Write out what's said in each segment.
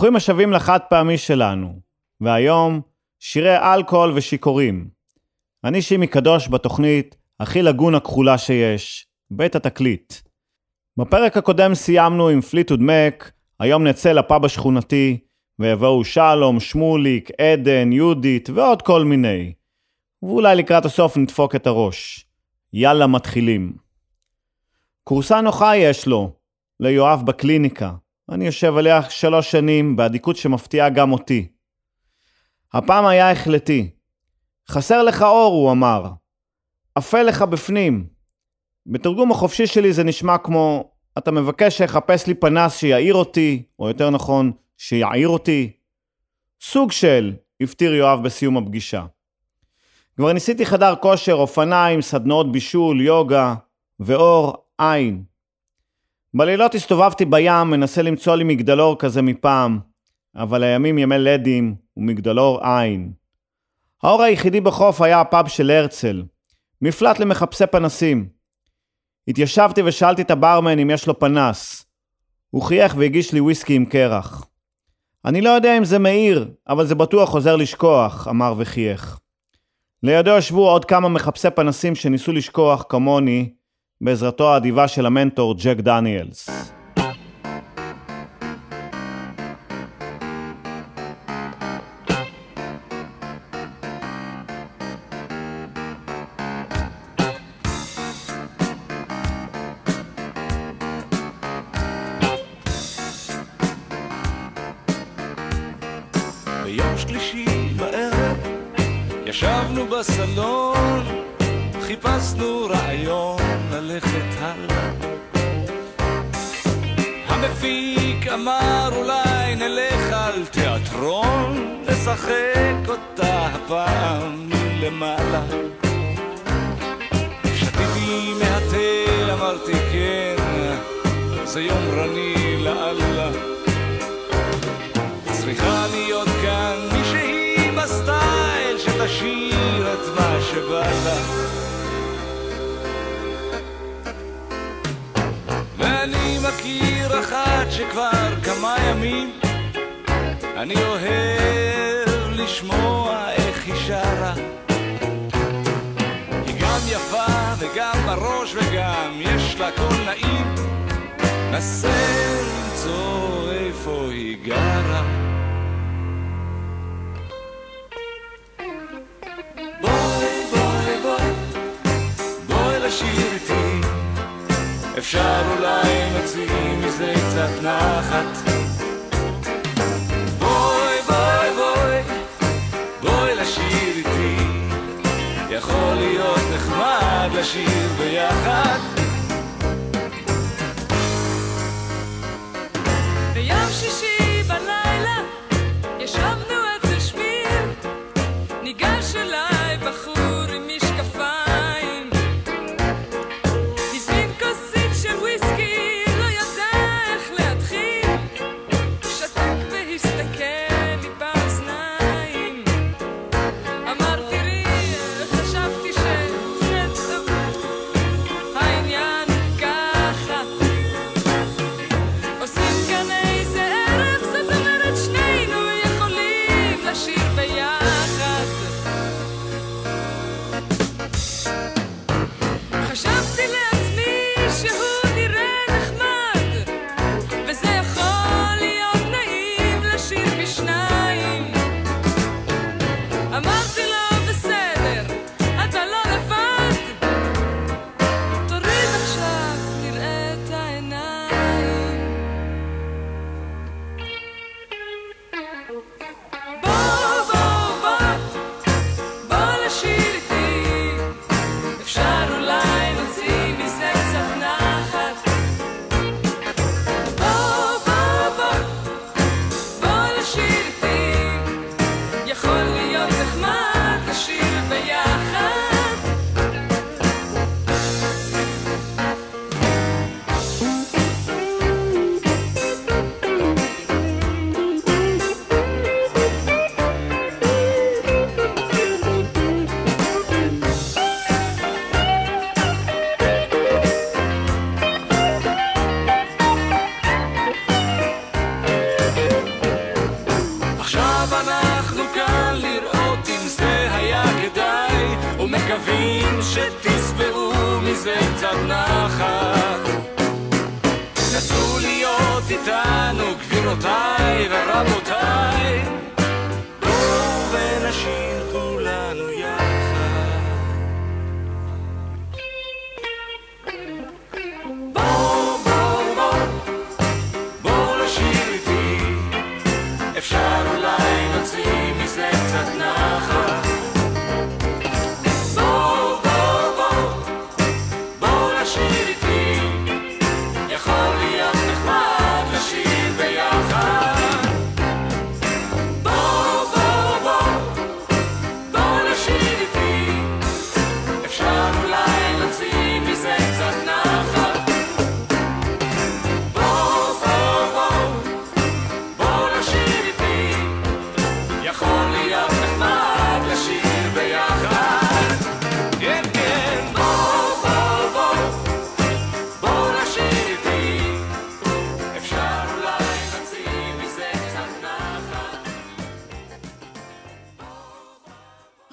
ברוכים השבים לחד פעמי שלנו, והיום שירי אלכוהול ושיכורים. אני שימי קדוש בתוכנית הכי לגונה כחולה שיש, בית התקליט. בפרק הקודם סיימנו עם פליטוד מק, היום נצא לפאב השכונתי, ויבואו שלום, שמוליק, עדן, יהודית ועוד כל מיני. ואולי לקראת הסוף נדפוק את הראש. יאללה, מתחילים. כורסה נוחה יש לו, ליואב בקליניקה. אני יושב עליה שלוש שנים, באדיקות שמפתיעה גם אותי. הפעם היה החלטי. חסר לך אור, הוא אמר. אפל לך בפנים. בתרגום החופשי שלי זה נשמע כמו, אתה מבקש שיחפש לי פנס שיעיר אותי, או יותר נכון, שיעיר אותי. סוג של, הפטיר יואב בסיום הפגישה. כבר ניסיתי חדר כושר, אופניים, סדנאות בישול, יוגה, ואור, אין. בלילות הסתובבתי בים, מנסה למצוא לי מגדלור כזה מפעם, אבל הימים ימי לדים ומגדלור אין. האור היחידי בחוף היה הפאב של הרצל, מפלט למחפשי פנסים. התיישבתי ושאלתי את הברמן אם יש לו פנס. הוא חייך והגיש לי וויסקי עם קרח. אני לא יודע אם זה מאיר, אבל זה בטוח עוזר לשכוח, אמר וחייך. לידו ישבו עוד כמה מחפשי פנסים שניסו לשכוח, כמוני, בעזרתו האדיבה של המנטור ג'ק דניאלס. איפה היא גרה. בואי, בואי, בואי, בואי לשיר איתי. אפשר אולי נוציא מזה קצת נחת.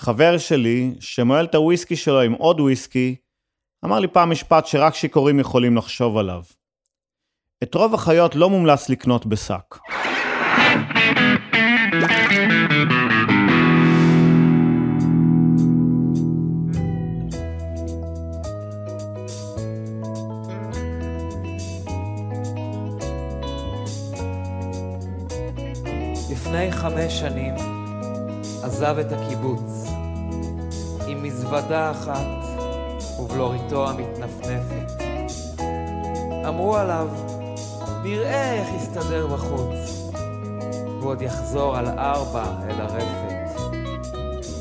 חבר שלי, שמועל את הוויסקי שלו עם עוד וויסקי, אמר לי פעם משפט שרק שיכורים יכולים לחשוב עליו. את רוב החיות לא מומלץ לקנות בשק. לפני חמש שנים עזב את הקיבוץ מזוודה אחת ובלוריתו המתנפנפת. אמרו עליו, נראה איך יסתדר בחוץ, ועוד יחזור על ארבע אל הרפת.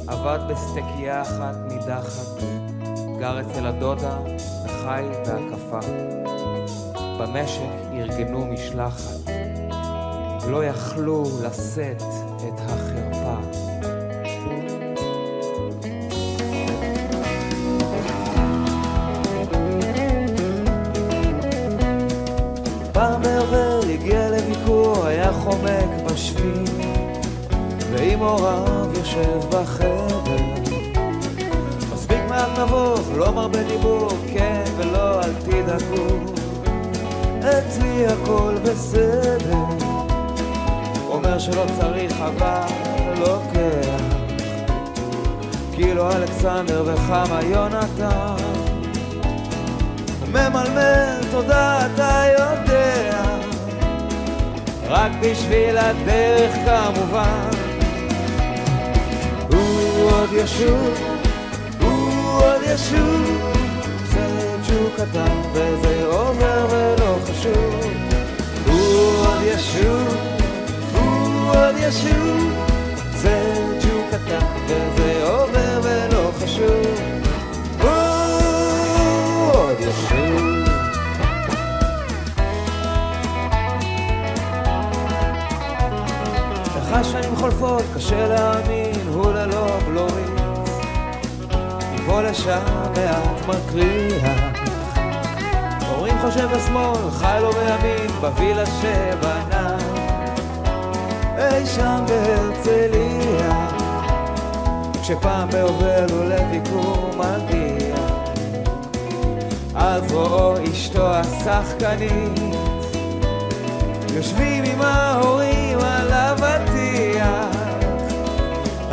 עבד בסטקייה אחת נידחת, גר אצל הדודה וחי בהקפה. במשק ארגנו משלחת, לא יכלו לשאת את החרפה. חומק בשביל, ועם הוריו יושב בחדר. מספיק מעט נבוך, לא מרבה דיבור, כן ולא, אל תדאגו. אצלי הכל בסדר. אומר שלא צריך אבל לוקח קילו אלכסנדר וכמה יונתן ממלמל תודה אתה יודע רק בשביל הדרך כמובן הוא עוד ישוב, הוא עוד ישוב זה ג'וק קטן וזה עובר ולא חשוב הוא עוד ישוב הוא עוד ישוב, זה ג'וק קטן וזה עובר ולא חשוב. הוא עוד ישוב. השנים חולפות, קשה להאמין, הוא ללא בלורית. מפה לשם מעט מקריח. אומרים חושב בשמאל, חי לו בימין, בווילה שבנה. אי שם בהרצליה כשפעם ביובל הוא לביקור מגיע אז רואו אשתו השחקנית יושבים עם ההורים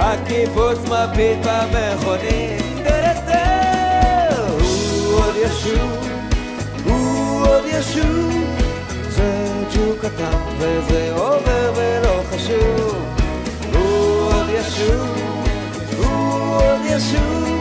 הקיבוץ מביט במכונית הוא עוד ישוב, הוא עוד ישוב זה ג'וק קטן וזה עובר ולא חשוב הוא עוד ישוב, הוא עוד ישוב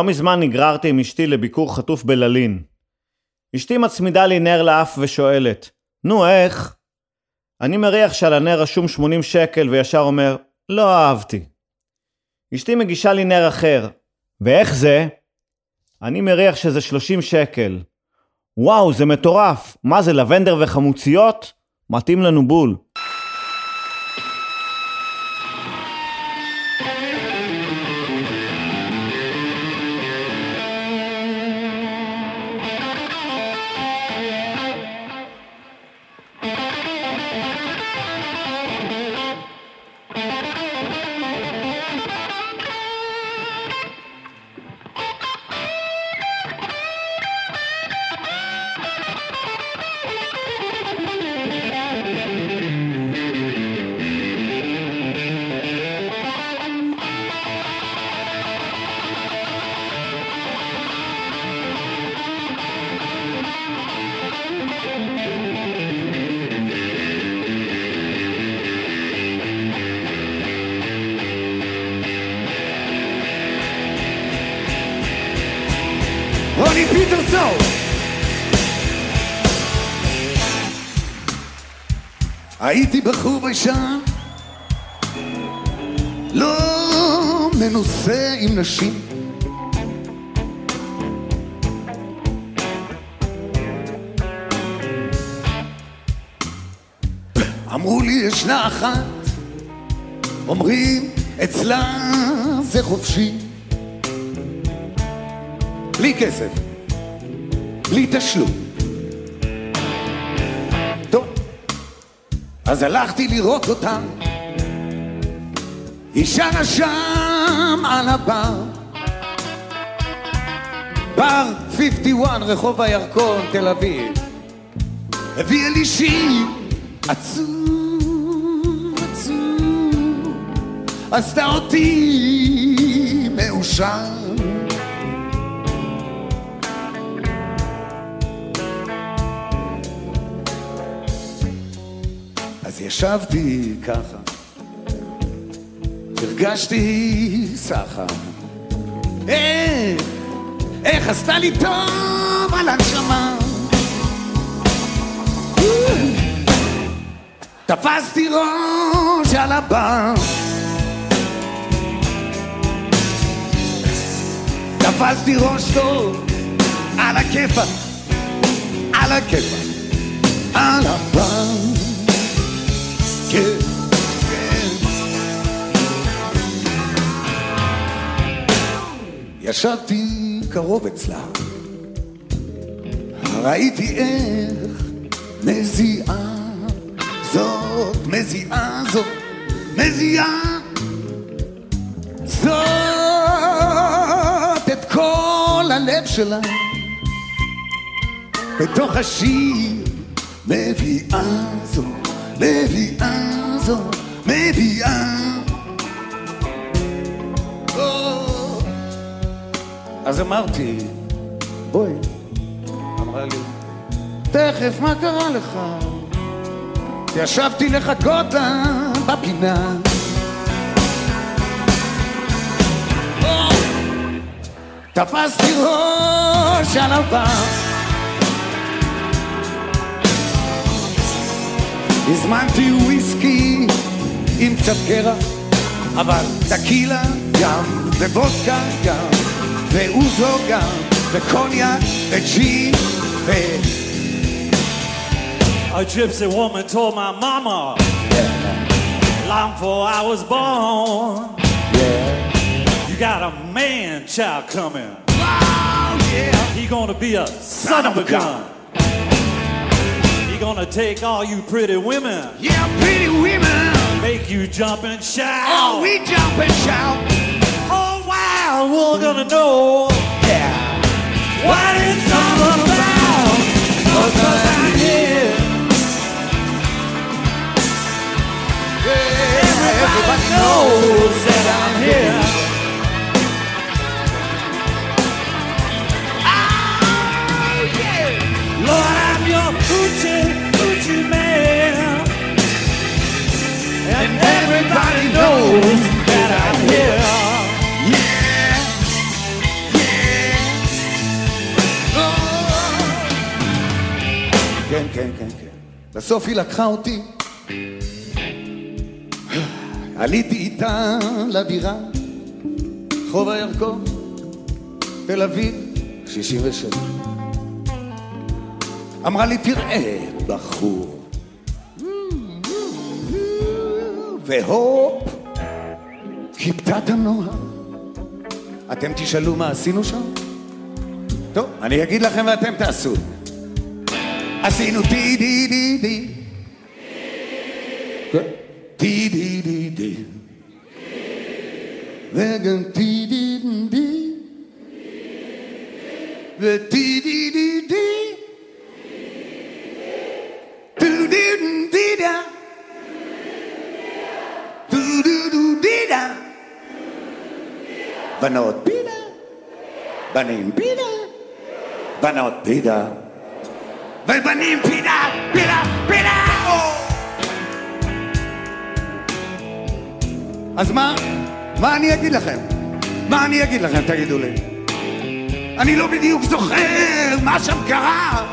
לא מזמן נגררתי עם אשתי לביקור חטוף בללין. אשתי מצמידה לי נר לאף ושואלת, נו איך? אני מריח שעל הנר רשום 80 שקל וישר אומר, לא אהבתי. אשתי מגישה לי נר אחר, ואיך זה? אני מריח שזה 30 שקל. וואו, זה מטורף. מה זה, לבנדר וחמוציות? מתאים לנו בול. הייתי בחור ביישן, לא מנוסה עם נשים. אמרו לי ישנה אחת, אומרים אצלה זה חופשי. בלי כסף, בלי תשלום. אז הלכתי לראות אותה, היא שרה שם על הבר. בר 51, רחוב הירקון, תל אביב. הביאה לי שיר עצוב, עצוב, עשתה אותי מאושר. אז ישבתי ככה, הרגשתי סחר. איך, איך עשתה לי טוב על הנשמה. תפסתי ראש על הבר. תפסתי ראש טוב על הכיפה, על הכיפה, על הבר. כן. ישבתי קרוב אצלה, ראיתי איך מזיעה זאת, מזיעה זאת, מזיעה זאת את כל הלב שלה. בתוך השיר מביאה זאת, מביאה זאת, מביאה או. אז אמרתי, בואי, אמרה לי, תכף, מה קרה לך? ישבתי לחכות לה בפינה. או, תפסתי ראש על הבר. הזמנתי וויסקי עם קצת קרח, אבל טקילה גם, ווודקה גם, ואוזו גם, וקוניאק, וג'ין, ו... A gypsy woman told my mama long before I was born. You got a man child coming. Oh, yeah. He gonna be a son of a gun. He gonna take all you pretty women, Yeah, pretty women. make you jump and shout. Oh, we jump and shout. Oh, wow, we're gonna know Yeah. what it's all about. Because I'm here. Everybody knows that I'm here. Lord, I'm your hoochie, hoochie man. And everybody knows that I'm here. Yeah, yeah. Oh. כן, כן, כן, כן. בסוף היא לקחה אותי. עליתי איתה לדירה, חוב הירקון, תל אביב, 67. אמרה לי, תראה, בחור. והופ, כיבתה את הנוער. אתם תשאלו מה עשינו שם? טוב, אני אגיד לכם ואתם תעשו. עשינו טי די די די. טי די די די. וגם טי די די. וטי די די די. טו די דה. טו דו דו די דה. בנות פידה. בנים פידה. בנות פידה. ובנים פידה, פידה, פידה! אז מה? מה אני אגיד לכם? מה אני אגיד לכם, תגידו לי? אני לא בדיוק זוכר מה שם קרה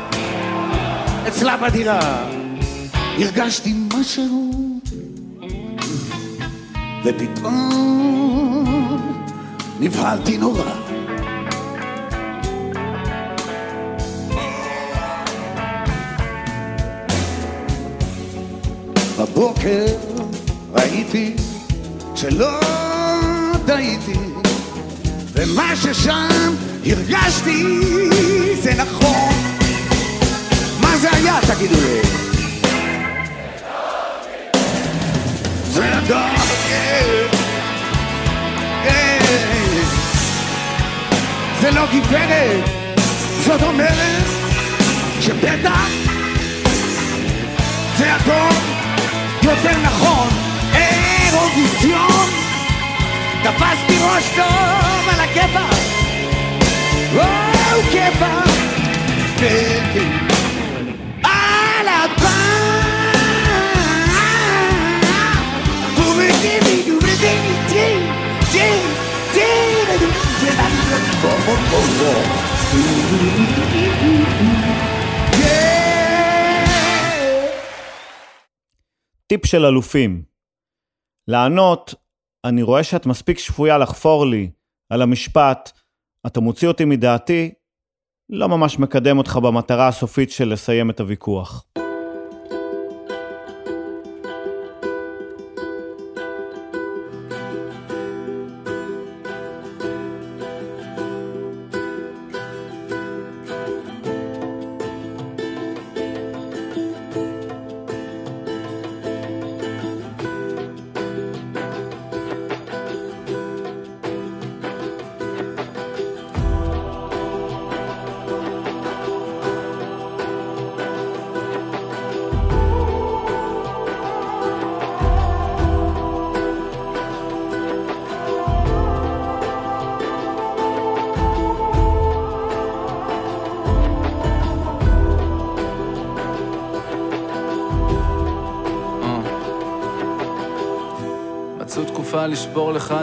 אצלה בדירה. הרגשתי משהו, ופתאום נבהלתי נורא. בבוקר ראיתי שלא טעיתי ומה ששם הרגשתי זה נכון מה זה היה תגידו לי? כן, כן. זה לא גברת זאת אומרת שבטח זה הטוב יותר נכון, אירוויזיון תפסתי ראש טוב על הכיפאק וואו כיפאק טיפ של אלופים. לענות, אני רואה שאת מספיק שפויה לחפור לי על המשפט, אתה מוציא אותי מדעתי, לא ממש מקדם אותך במטרה הסופית של לסיים את הוויכוח.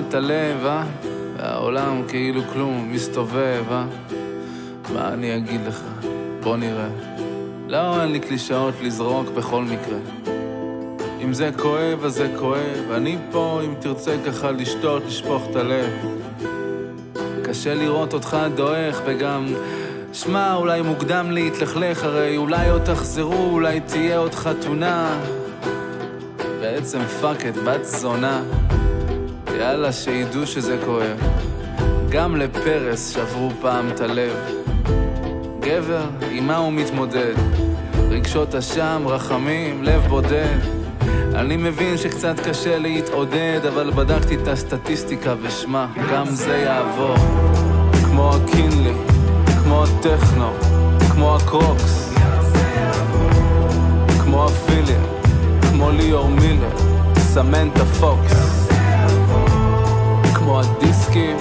את הלב, אה? והעולם כאילו כלום, מסתובב, אה? מה אני אגיד לך? בוא נראה. לא, אין לי קלישאות לזרוק בכל מקרה. אם זה כואב, אז זה כואב. אני פה, אם תרצה ככה לשתות, לשפוך את הלב. קשה לראות אותך דועך, וגם... שמע, אולי מוקדם להתלכלך, הרי אולי עוד תחזרו, אולי תהיה עוד חתונה. בעצם fuck את בת זונה. יאללה, שידעו שזה כואב. גם לפרס שברו פעם את הלב. גבר, עם מה הוא מתמודד? רגשות אשם, רחמים, לב בודד. אני מבין שקצת קשה להתעודד, אבל בדקתי את הסטטיסטיקה ושמע, גם זה יעבור. כמו הקינלי, כמו הטכנו, כמו הקרוקס. כמו הפילים, כמו ליאור מילר, סמנטה פוקס. הדיסקים,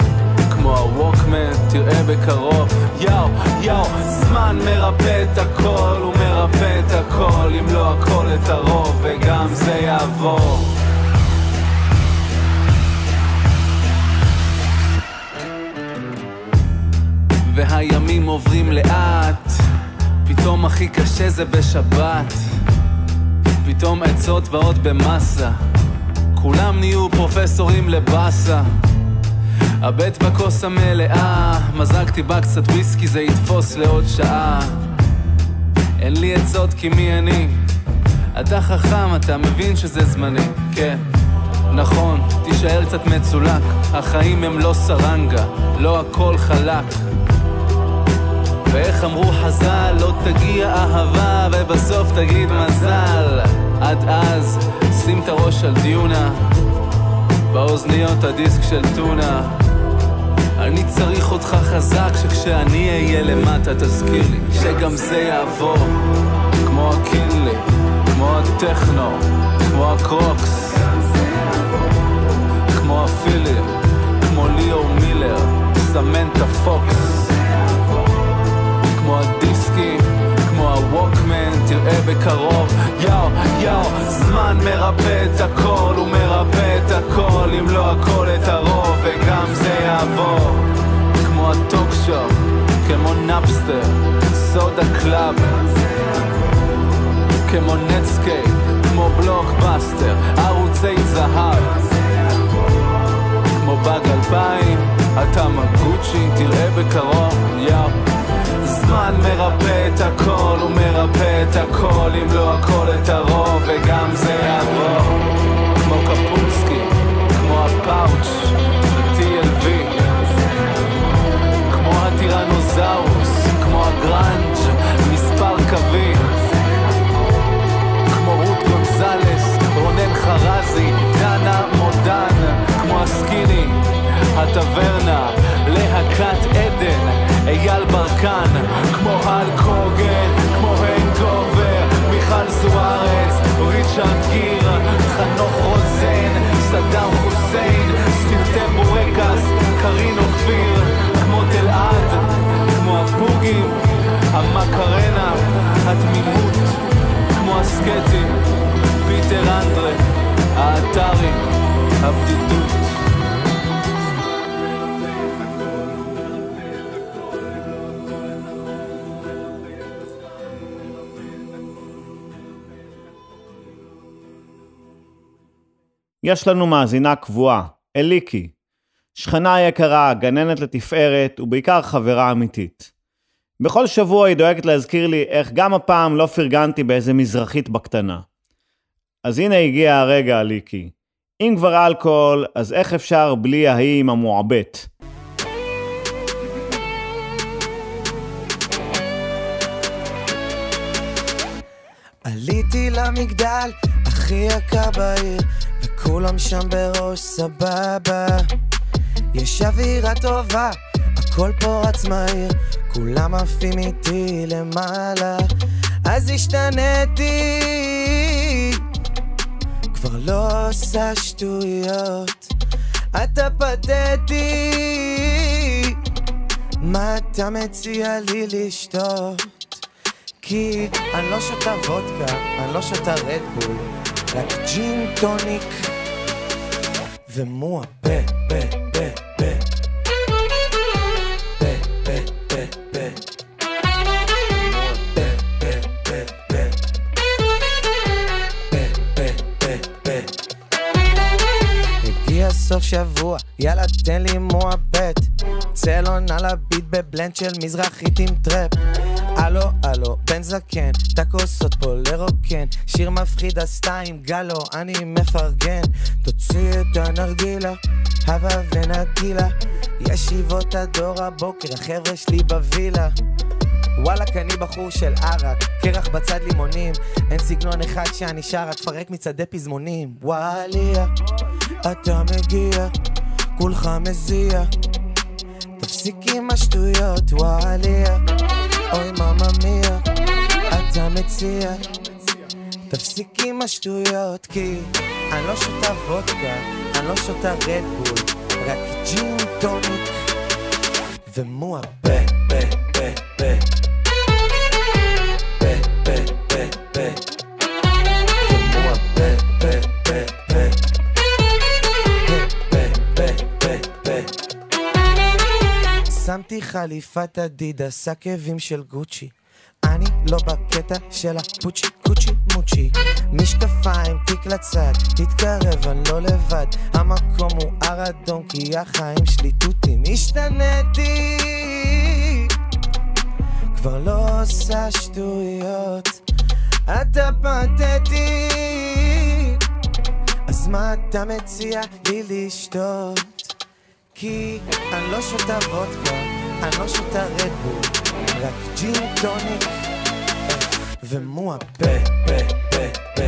כמו הווקמן, תראה בקרוב. יאו, יאו, זמן מרפא את הכל, הוא מרפא את הכל, אם לא הכל את הרוב, וגם זה יעבור. והימים עוברים לאט, פתאום הכי קשה זה בשבת. פתאום עצות באות במסה. כולם נהיו פרופסורים לבאסה. הבט בכוס המלאה, מזגתי בה קצת וויסקי, זה יתפוס לעוד שעה. אין לי עצות כי מי אני? אתה חכם, אתה מבין שזה זמני, כן. נכון, תישאר קצת מצולק, החיים הם לא סרנגה, לא הכל חלק. ואיך אמרו חז"ל, לא תגיע אהבה ובסוף תגיד מזל. עד אז, שים את הראש על דיונה, באוזניות הדיסק של טונה. אני צריך אותך חזק, שכשאני אהיה למטה תזכיר לי שגם זה יעבור. כמו הקינלי, כמו הטכנו, כמו הקרוקס, כמו הפילים, כמו ליאור מילר, סמנטה פוקס. כמו הדיסקים, כמו הווקמן, תראה בקרוב, יאו, יאו, זמן מרפא את הכל, הוא מרפא את הכל, אם לא הכל את הרוב, וגם זה יעבור. כמו ה talk shop, כמו נאפסטר, סודה קלאב, כמו נטסקייפ, כמו בלוקבאסטר, ערוצי זהב. כמו באג אלפיים, אתה מגוצ'י, תראה בקרוב, יאו. זמן מרפא את הכל, הוא מרפא את הכל, אם לא הכל את הרוב, וגם זה יעבור. כמו קפוצקי, כמו הפאוץ', ב-TLV, כמו הטירנוזאוס, כמו הגראנג', מספר קווים, כמו רות גונזלס, רונן חרזי, דנה מודן, כמו הסקיני, הטברנה, להקת עדן, אייל ברקן, כמו הל קוגן, כמו הנגובר, מיכל זוארץ, ריצ'רד גיר, חנוך רוזן, סדאם חוסיין, סרטי בורקס, קרין אופיר, כמו תלעד, כמו הבוגים, המקרנה, התמימות, כמו הסקטים, פיטר אנדרה, האתרי, הבדידות. יש לנו מאזינה קבועה, אליקי. שכנה יקרה, גננת לתפארת, ובעיקר חברה אמיתית. בכל שבוע היא דואגת להזכיר לי איך גם הפעם לא פרגנתי באיזה מזרחית בקטנה. אז הנה הגיע הרגע, אליקי. אם כבר אלכוהול, אז איך אפשר בלי ההיא עם המועבט? עליתי למגדל הכי יקר בעיר, וכולם שם בראש סבבה. יש אווירה טובה, הכל פה רץ מהיר, כולם עפים איתי למעלה. אז השתנתי, כבר לא עושה שטויות. אתה פתטי, מה אתה מציע לי לשתות? כי אני לא שותה וודקה, אני לא שותה רדבול, רק ג'ין טוניק ומועה פה, פה, פה, פה. פה, פה, פה, פה. סוף שבוע, יאללה תן לי מועבט צלון על הביט בבלנד של מזרחית עם טראפ הלו, הלו, בן זקן, את הכוסות פה לרוקן שיר מפחיד עם גלו, אני מפרגן. תוציא את הנרגילה, הווה ונגילה ישיבות הדור הבוקר, החבר'ה שלי בווילה. וואלאק אני בחור של ערק, קרח בצד לימונים אין סגנון אחד שאני שר, רק פרק מצעדי פזמונים. וואליה, אתה מגיע, כולך מזיע. תפסיק עם השטויות, וואליה אוי ממא מיה, אתה מציע. תפסיק עם השטויות כי אני לא שותה וודקה, אני לא שותה רדבול רק ג'ין טוניק ומועה פה פה פה פה שמתי חליפת אדידס, עקבים של גוצ'י. אני לא בקטע של הפוצ'י קוצ'י מוצ'י. משקפיים, תיק לצד, תתקרב, אני לא לבד. המקום הוא הר אדום כי החיים שלי תותים. השתנתי. כבר לא עושה שטויות. אתה פתטי. אז מה אתה מציע לי לשתות? כי אני לא שותה וודקה, אני לא שותה רדבול רק ג'ין טוניק. ומועה פה פה פה פה פה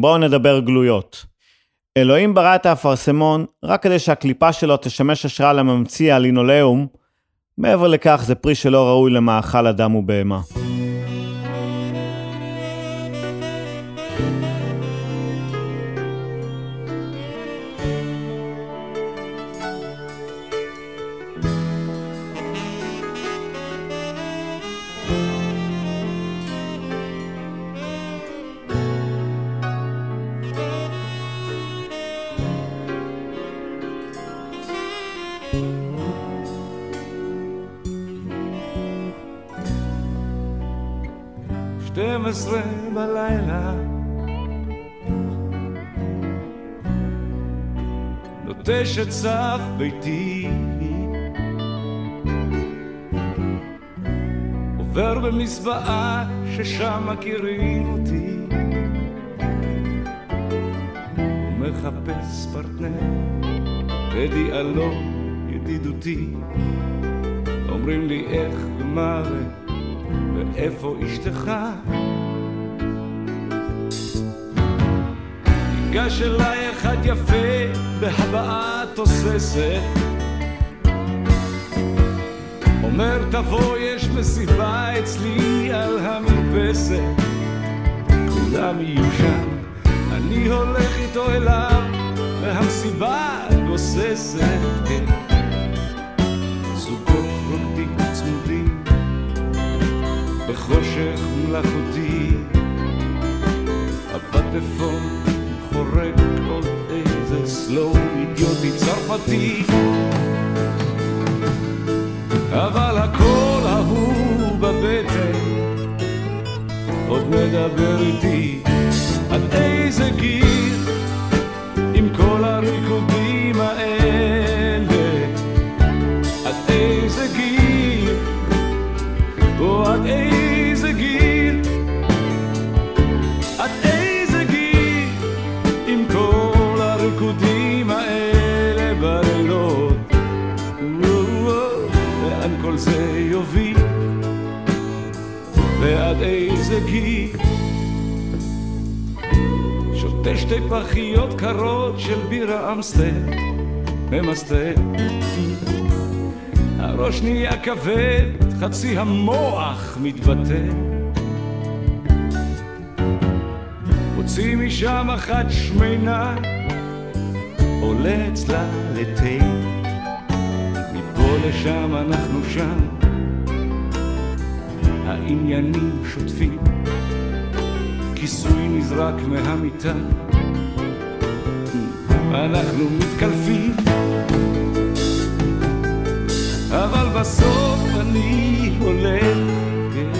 בואו נדבר גלויות. אלוהים ברא את האפרסמון רק כדי שהקליפה שלו תשמש השראה לממציא הלינולאום, מעבר לכך זה פרי שלא ראוי למאכל אדם ובהמה. ביתי עובר במזבעה ששם מכירים אותי ומחפש פרטנר בדיאלוג ידידותי אומרים לי איך ומה. ואיפה אשתך? ניגש אליי אחד יפה בהבעה תוססת. אומר תבוא יש מסיבה אצלי על המרפסת. כולם יהיו שם. אני הולך איתו אליו והמסיבה גוססת. כן. זוגות רוקדים צמודים בחושך מלאכותי. הפטפון חורק עוד איזה סלואו אידיוטי צרפתי. אבל הקול ההוא בבטן עוד מדבר איתי עד איזה גיל גיל שותה שתי פחיות קרות של בירה אמסטר ממסטר הראש נהיה כבד, חצי המוח מתבטא. הוציא משם אחת שמנה, עולה אצלה לתה. מפה לשם אנחנו שם, העניינים שוטפים, כיסוי נזרק מהמיטה, אנחנו מתקלפים. אבל בסוף אני הולך, כן,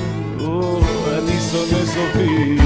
או, אני שונא סופי.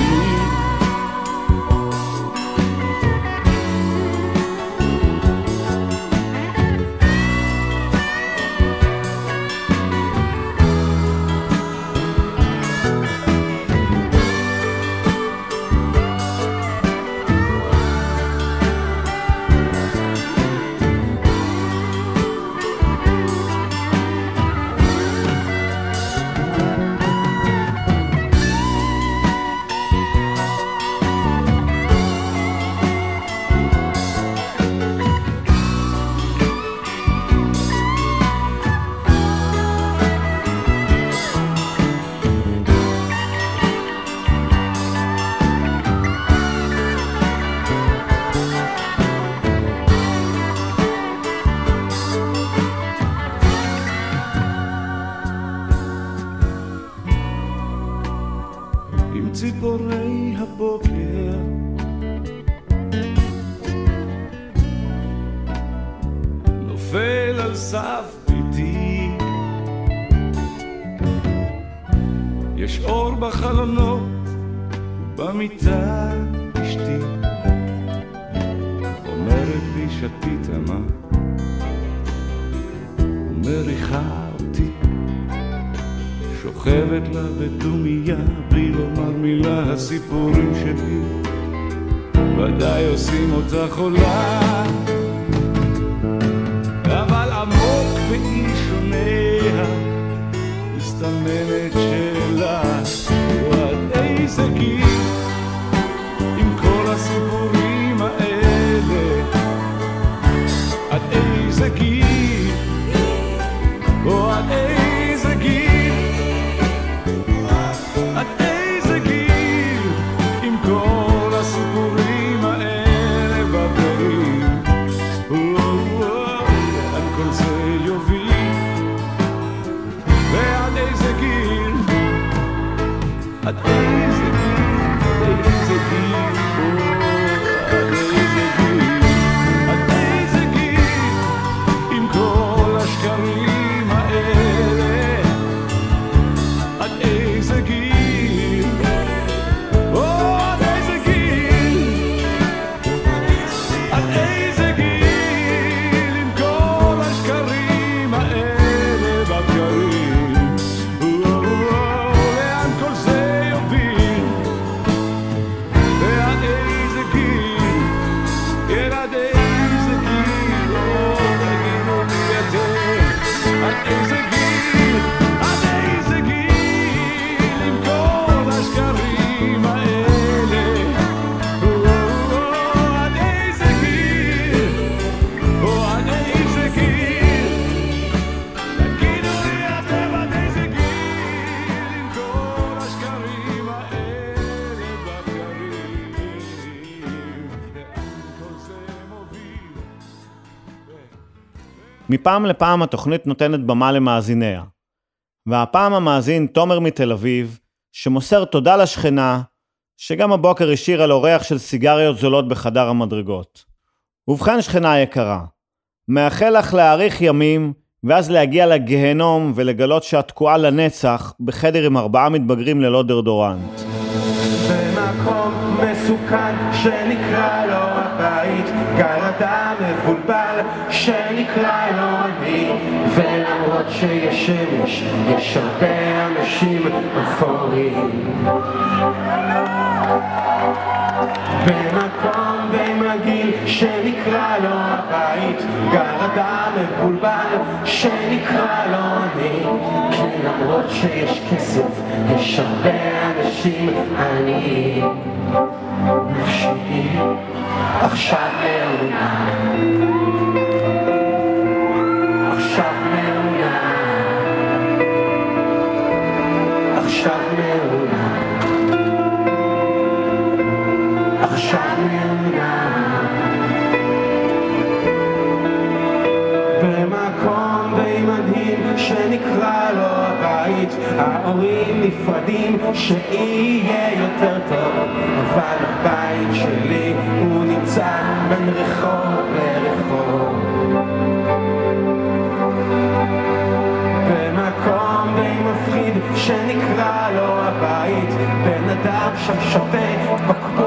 ודאי עושים אותה חולה. אבל עמוק באישוניה מסתמנת שאלה, ועד איזה גיל עם כל הסיפורים האלה, עד איזה גיל, מפעם לפעם התוכנית נותנת במה למאזיניה. והפעם המאזין תומר מתל אביב, שמוסר תודה לשכנה, שגם הבוקר השאירה לו ריח של סיגריות זולות בחדר המדרגות. ובכן שכנה יקרה, מאחל לך להאריך ימים, ואז להגיע לגיהנום ולגלות שאת תקועה לנצח בחדר עם ארבעה מתבגרים ללא דרדורנט. במקום מסוכן שנקרא לו הבית גר אדם מבולבל שנקרא אני ולמרות שיש שמש יש הרבה אנשים אפורים. במקום שנקרא לו הבית גר אדם מבולבל שנקרא לו אני. כי למרות שיש כסף יש הרבה אנשים עניים נפשי. עכשיו מעונה מעונה ההורים נפרדים שיהיה יותר טוב אבל הבית שלי הוא נמצא בין רחוב לרחוב. במקום די מפחיד שנקרא לו הבית בן אדם שם שותה בקבוק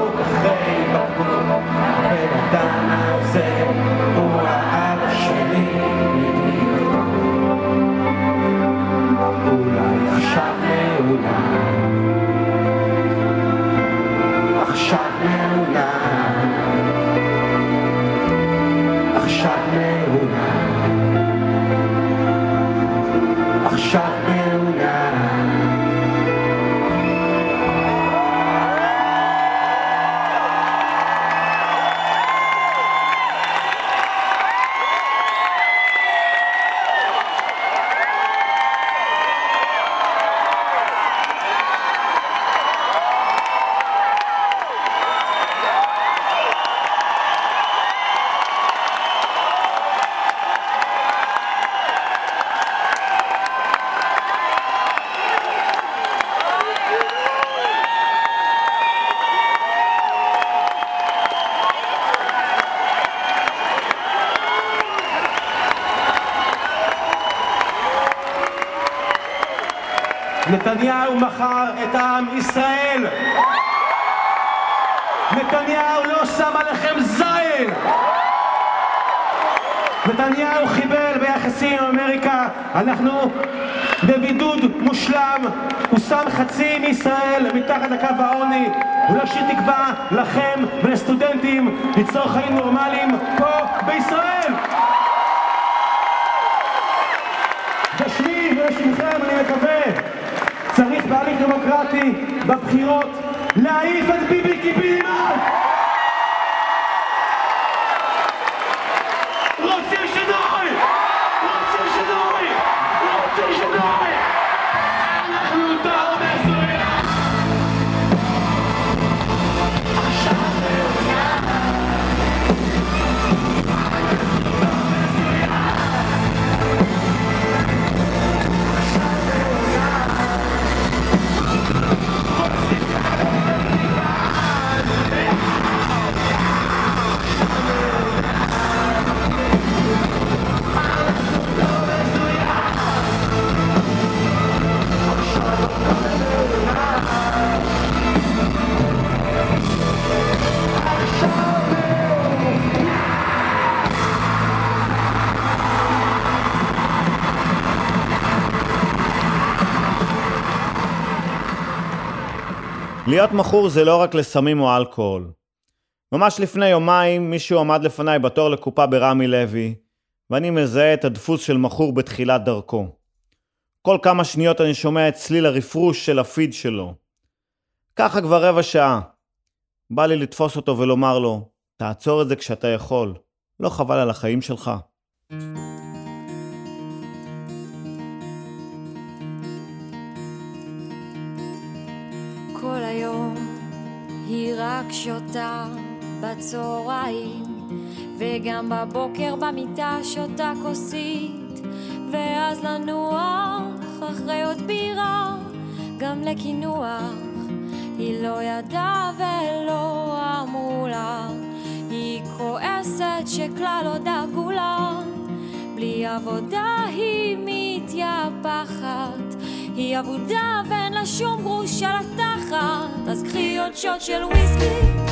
בבידוד מושלם, הוא שם חצי מישראל מתחת לקו העוני, הוא לא השאיר תקווה לכם ולסטודנטים ליצור חיים נורמליים פה בישראל! בשמי ובשמכם אני מקווה, צריך בהליך דמוקרטי בבחירות להעיף את ביבי קיבינימט! להיות מכור זה לא רק לסמים או אלכוהול. ממש לפני יומיים מישהו עמד לפניי בתור לקופה ברמי לוי, ואני מזהה את הדפוס של מכור בתחילת דרכו. כל כמה שניות אני שומע את צליל הרפרוש של הפיד שלו. ככה כבר רבע שעה. בא לי לתפוס אותו ולומר לו, תעצור את זה כשאתה יכול, לא חבל על החיים שלך. כל היא רק שותה בצהריים וגם בבוקר במיטה שותה כוסית. ואז לנוח אחרי עוד בירה גם לקינוח היא לא ידעה ולא אמרו לה היא כועסת שכלל לא דאגו לה בלי עבודה היא מתייפחת היא אבודה ואין לה שום גרוש על התחת אז קחי עוד שוט של וויסקי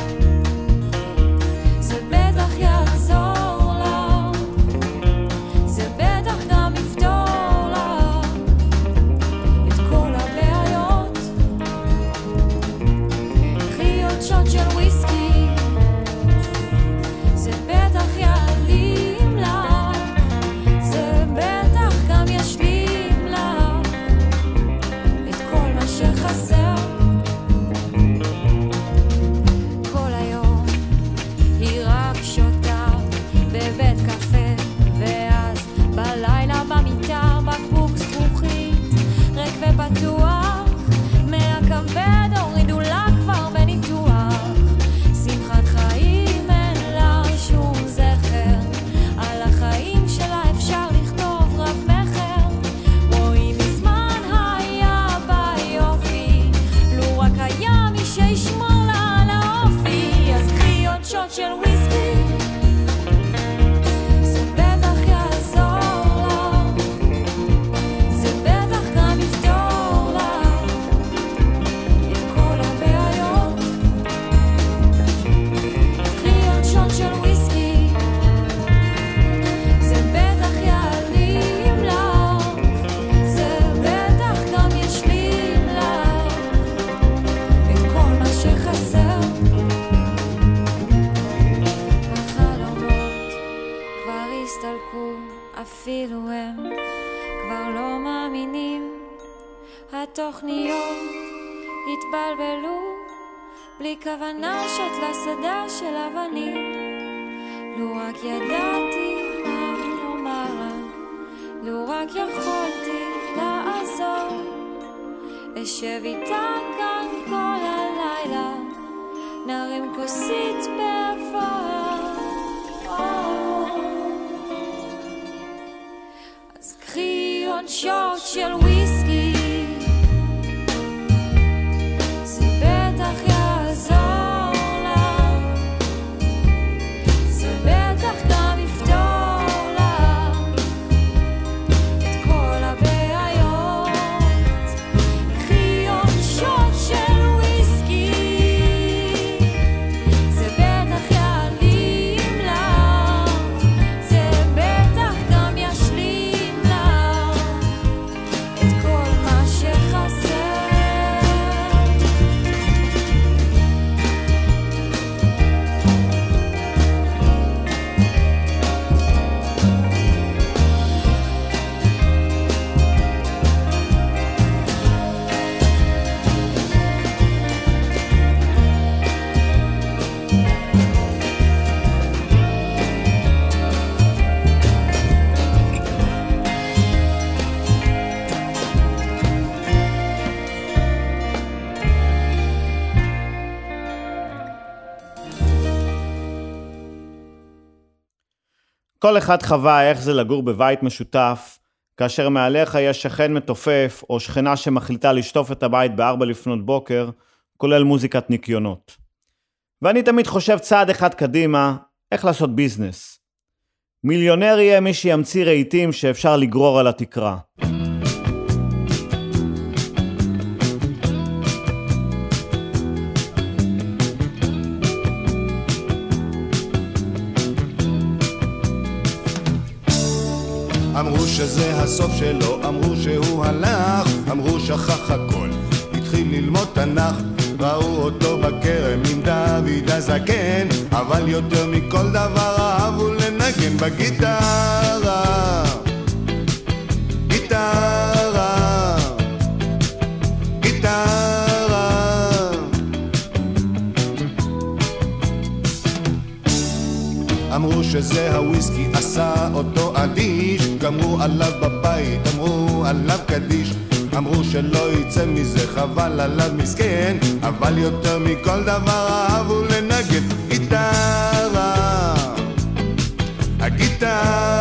כל אחד חווה איך זה לגור בבית משותף, כאשר מעליך יש שכן מתופף, או שכנה שמחליטה לשטוף את הבית בארבע לפנות בוקר, כולל מוזיקת ניקיונות. ואני תמיד חושב צעד אחד קדימה, איך לעשות ביזנס. מיליונר יהיה מי שימציא רהיטים שאפשר לגרור על התקרה. שזה הסוף שלו, אמרו שהוא הלך, אמרו שכח הכל, התחיל ללמוד תנ"ך, ראו אותו בכרם עם דוד הזקן, אבל יותר מכל דבר אהבו לנגן בגיטרה. גיטרה, גיטרה. אמרו שזה הוויסקי עשה אותו אדיש, גמרו עליו בבית, אמרו עליו קדיש. אמרו שלא יצא מזה, חבל עליו מסכן, אבל יותר מכל דבר אהבו לנגן גיטרה. הגיטרה,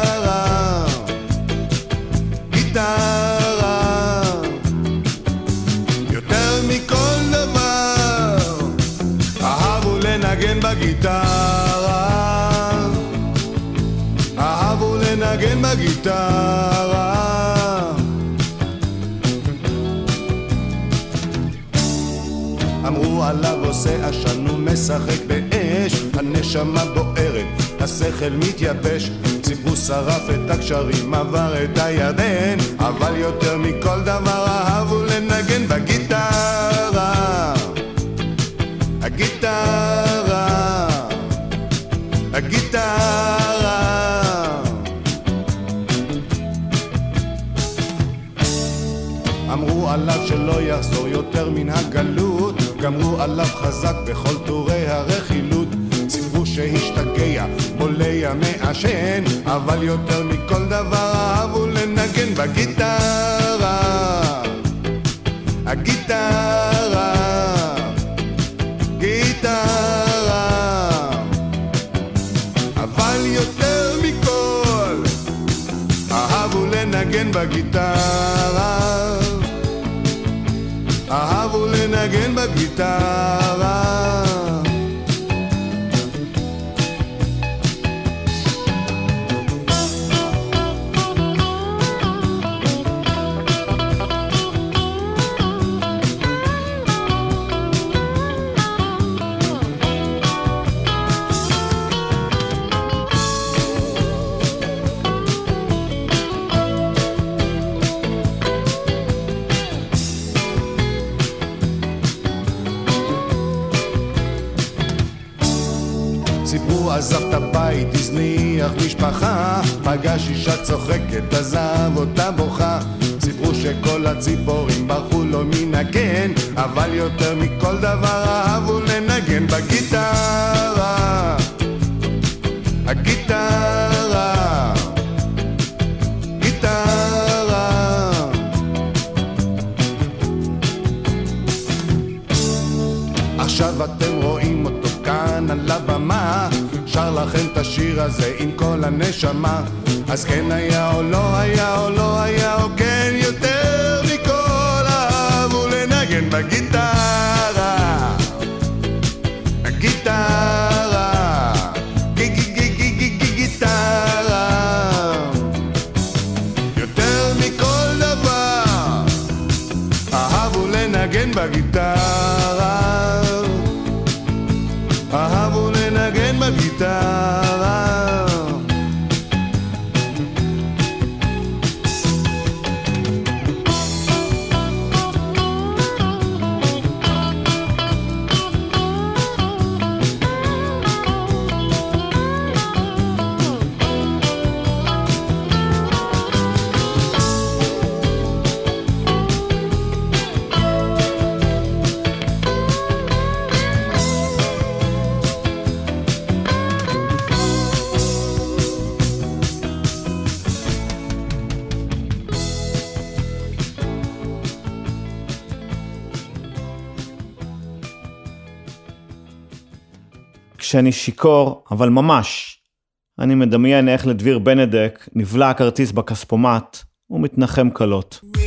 עשן ומשחק באש, הנשמה בוערת, השכל מתייבש. סיפרו שרף את הקשרים, עבר את הירדן, אבל יותר מכל דבר אהבו לנגן בגיטרה. הגיטרה, הגיטרה. אמרו עליו שלא יחזור יותר מן הגלות, גמרו עליו חזק בכל טורי הרכילות. סיפרו שהשתגע, בולע מעשן, אבל יותר מכל דבר אהבו לנגן בגיטרה. הגיטרה, גיטרה. אבל יותר מכל אהבו לנגן בגיטרה. לנגן פגש אישה צוחקת, עזב אותה בוכה. סיפרו שכל הציפורים ברחו לו מן הקן, אבל יותר מכל דבר אהבו כשאני שיכור, אבל ממש, אני מדמיין איך לדביר בנדק נבלע הכרטיס בכספומט ומתנחם קלות. It's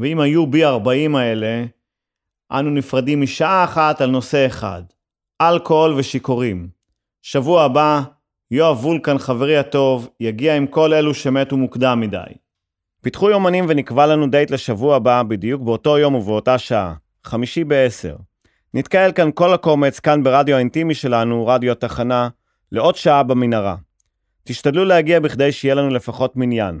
ואם היו בי 40 האלה, אנו נפרדים משעה אחת על נושא אחד, אלכוהול ושיכורים. שבוע הבא, יואב וולקן, חברי הטוב, יגיע עם כל אלו שמתו מוקדם מדי. פיתחו יומנים ונקבע לנו דייט לשבוע הבא, בדיוק באותו יום ובאותה שעה, חמישי בעשר. נתקהל כאן כל הקומץ, כאן ברדיו האינטימי שלנו, רדיו התחנה, לעוד שעה במנהרה. תשתדלו להגיע בכדי שיהיה לנו לפחות מניין.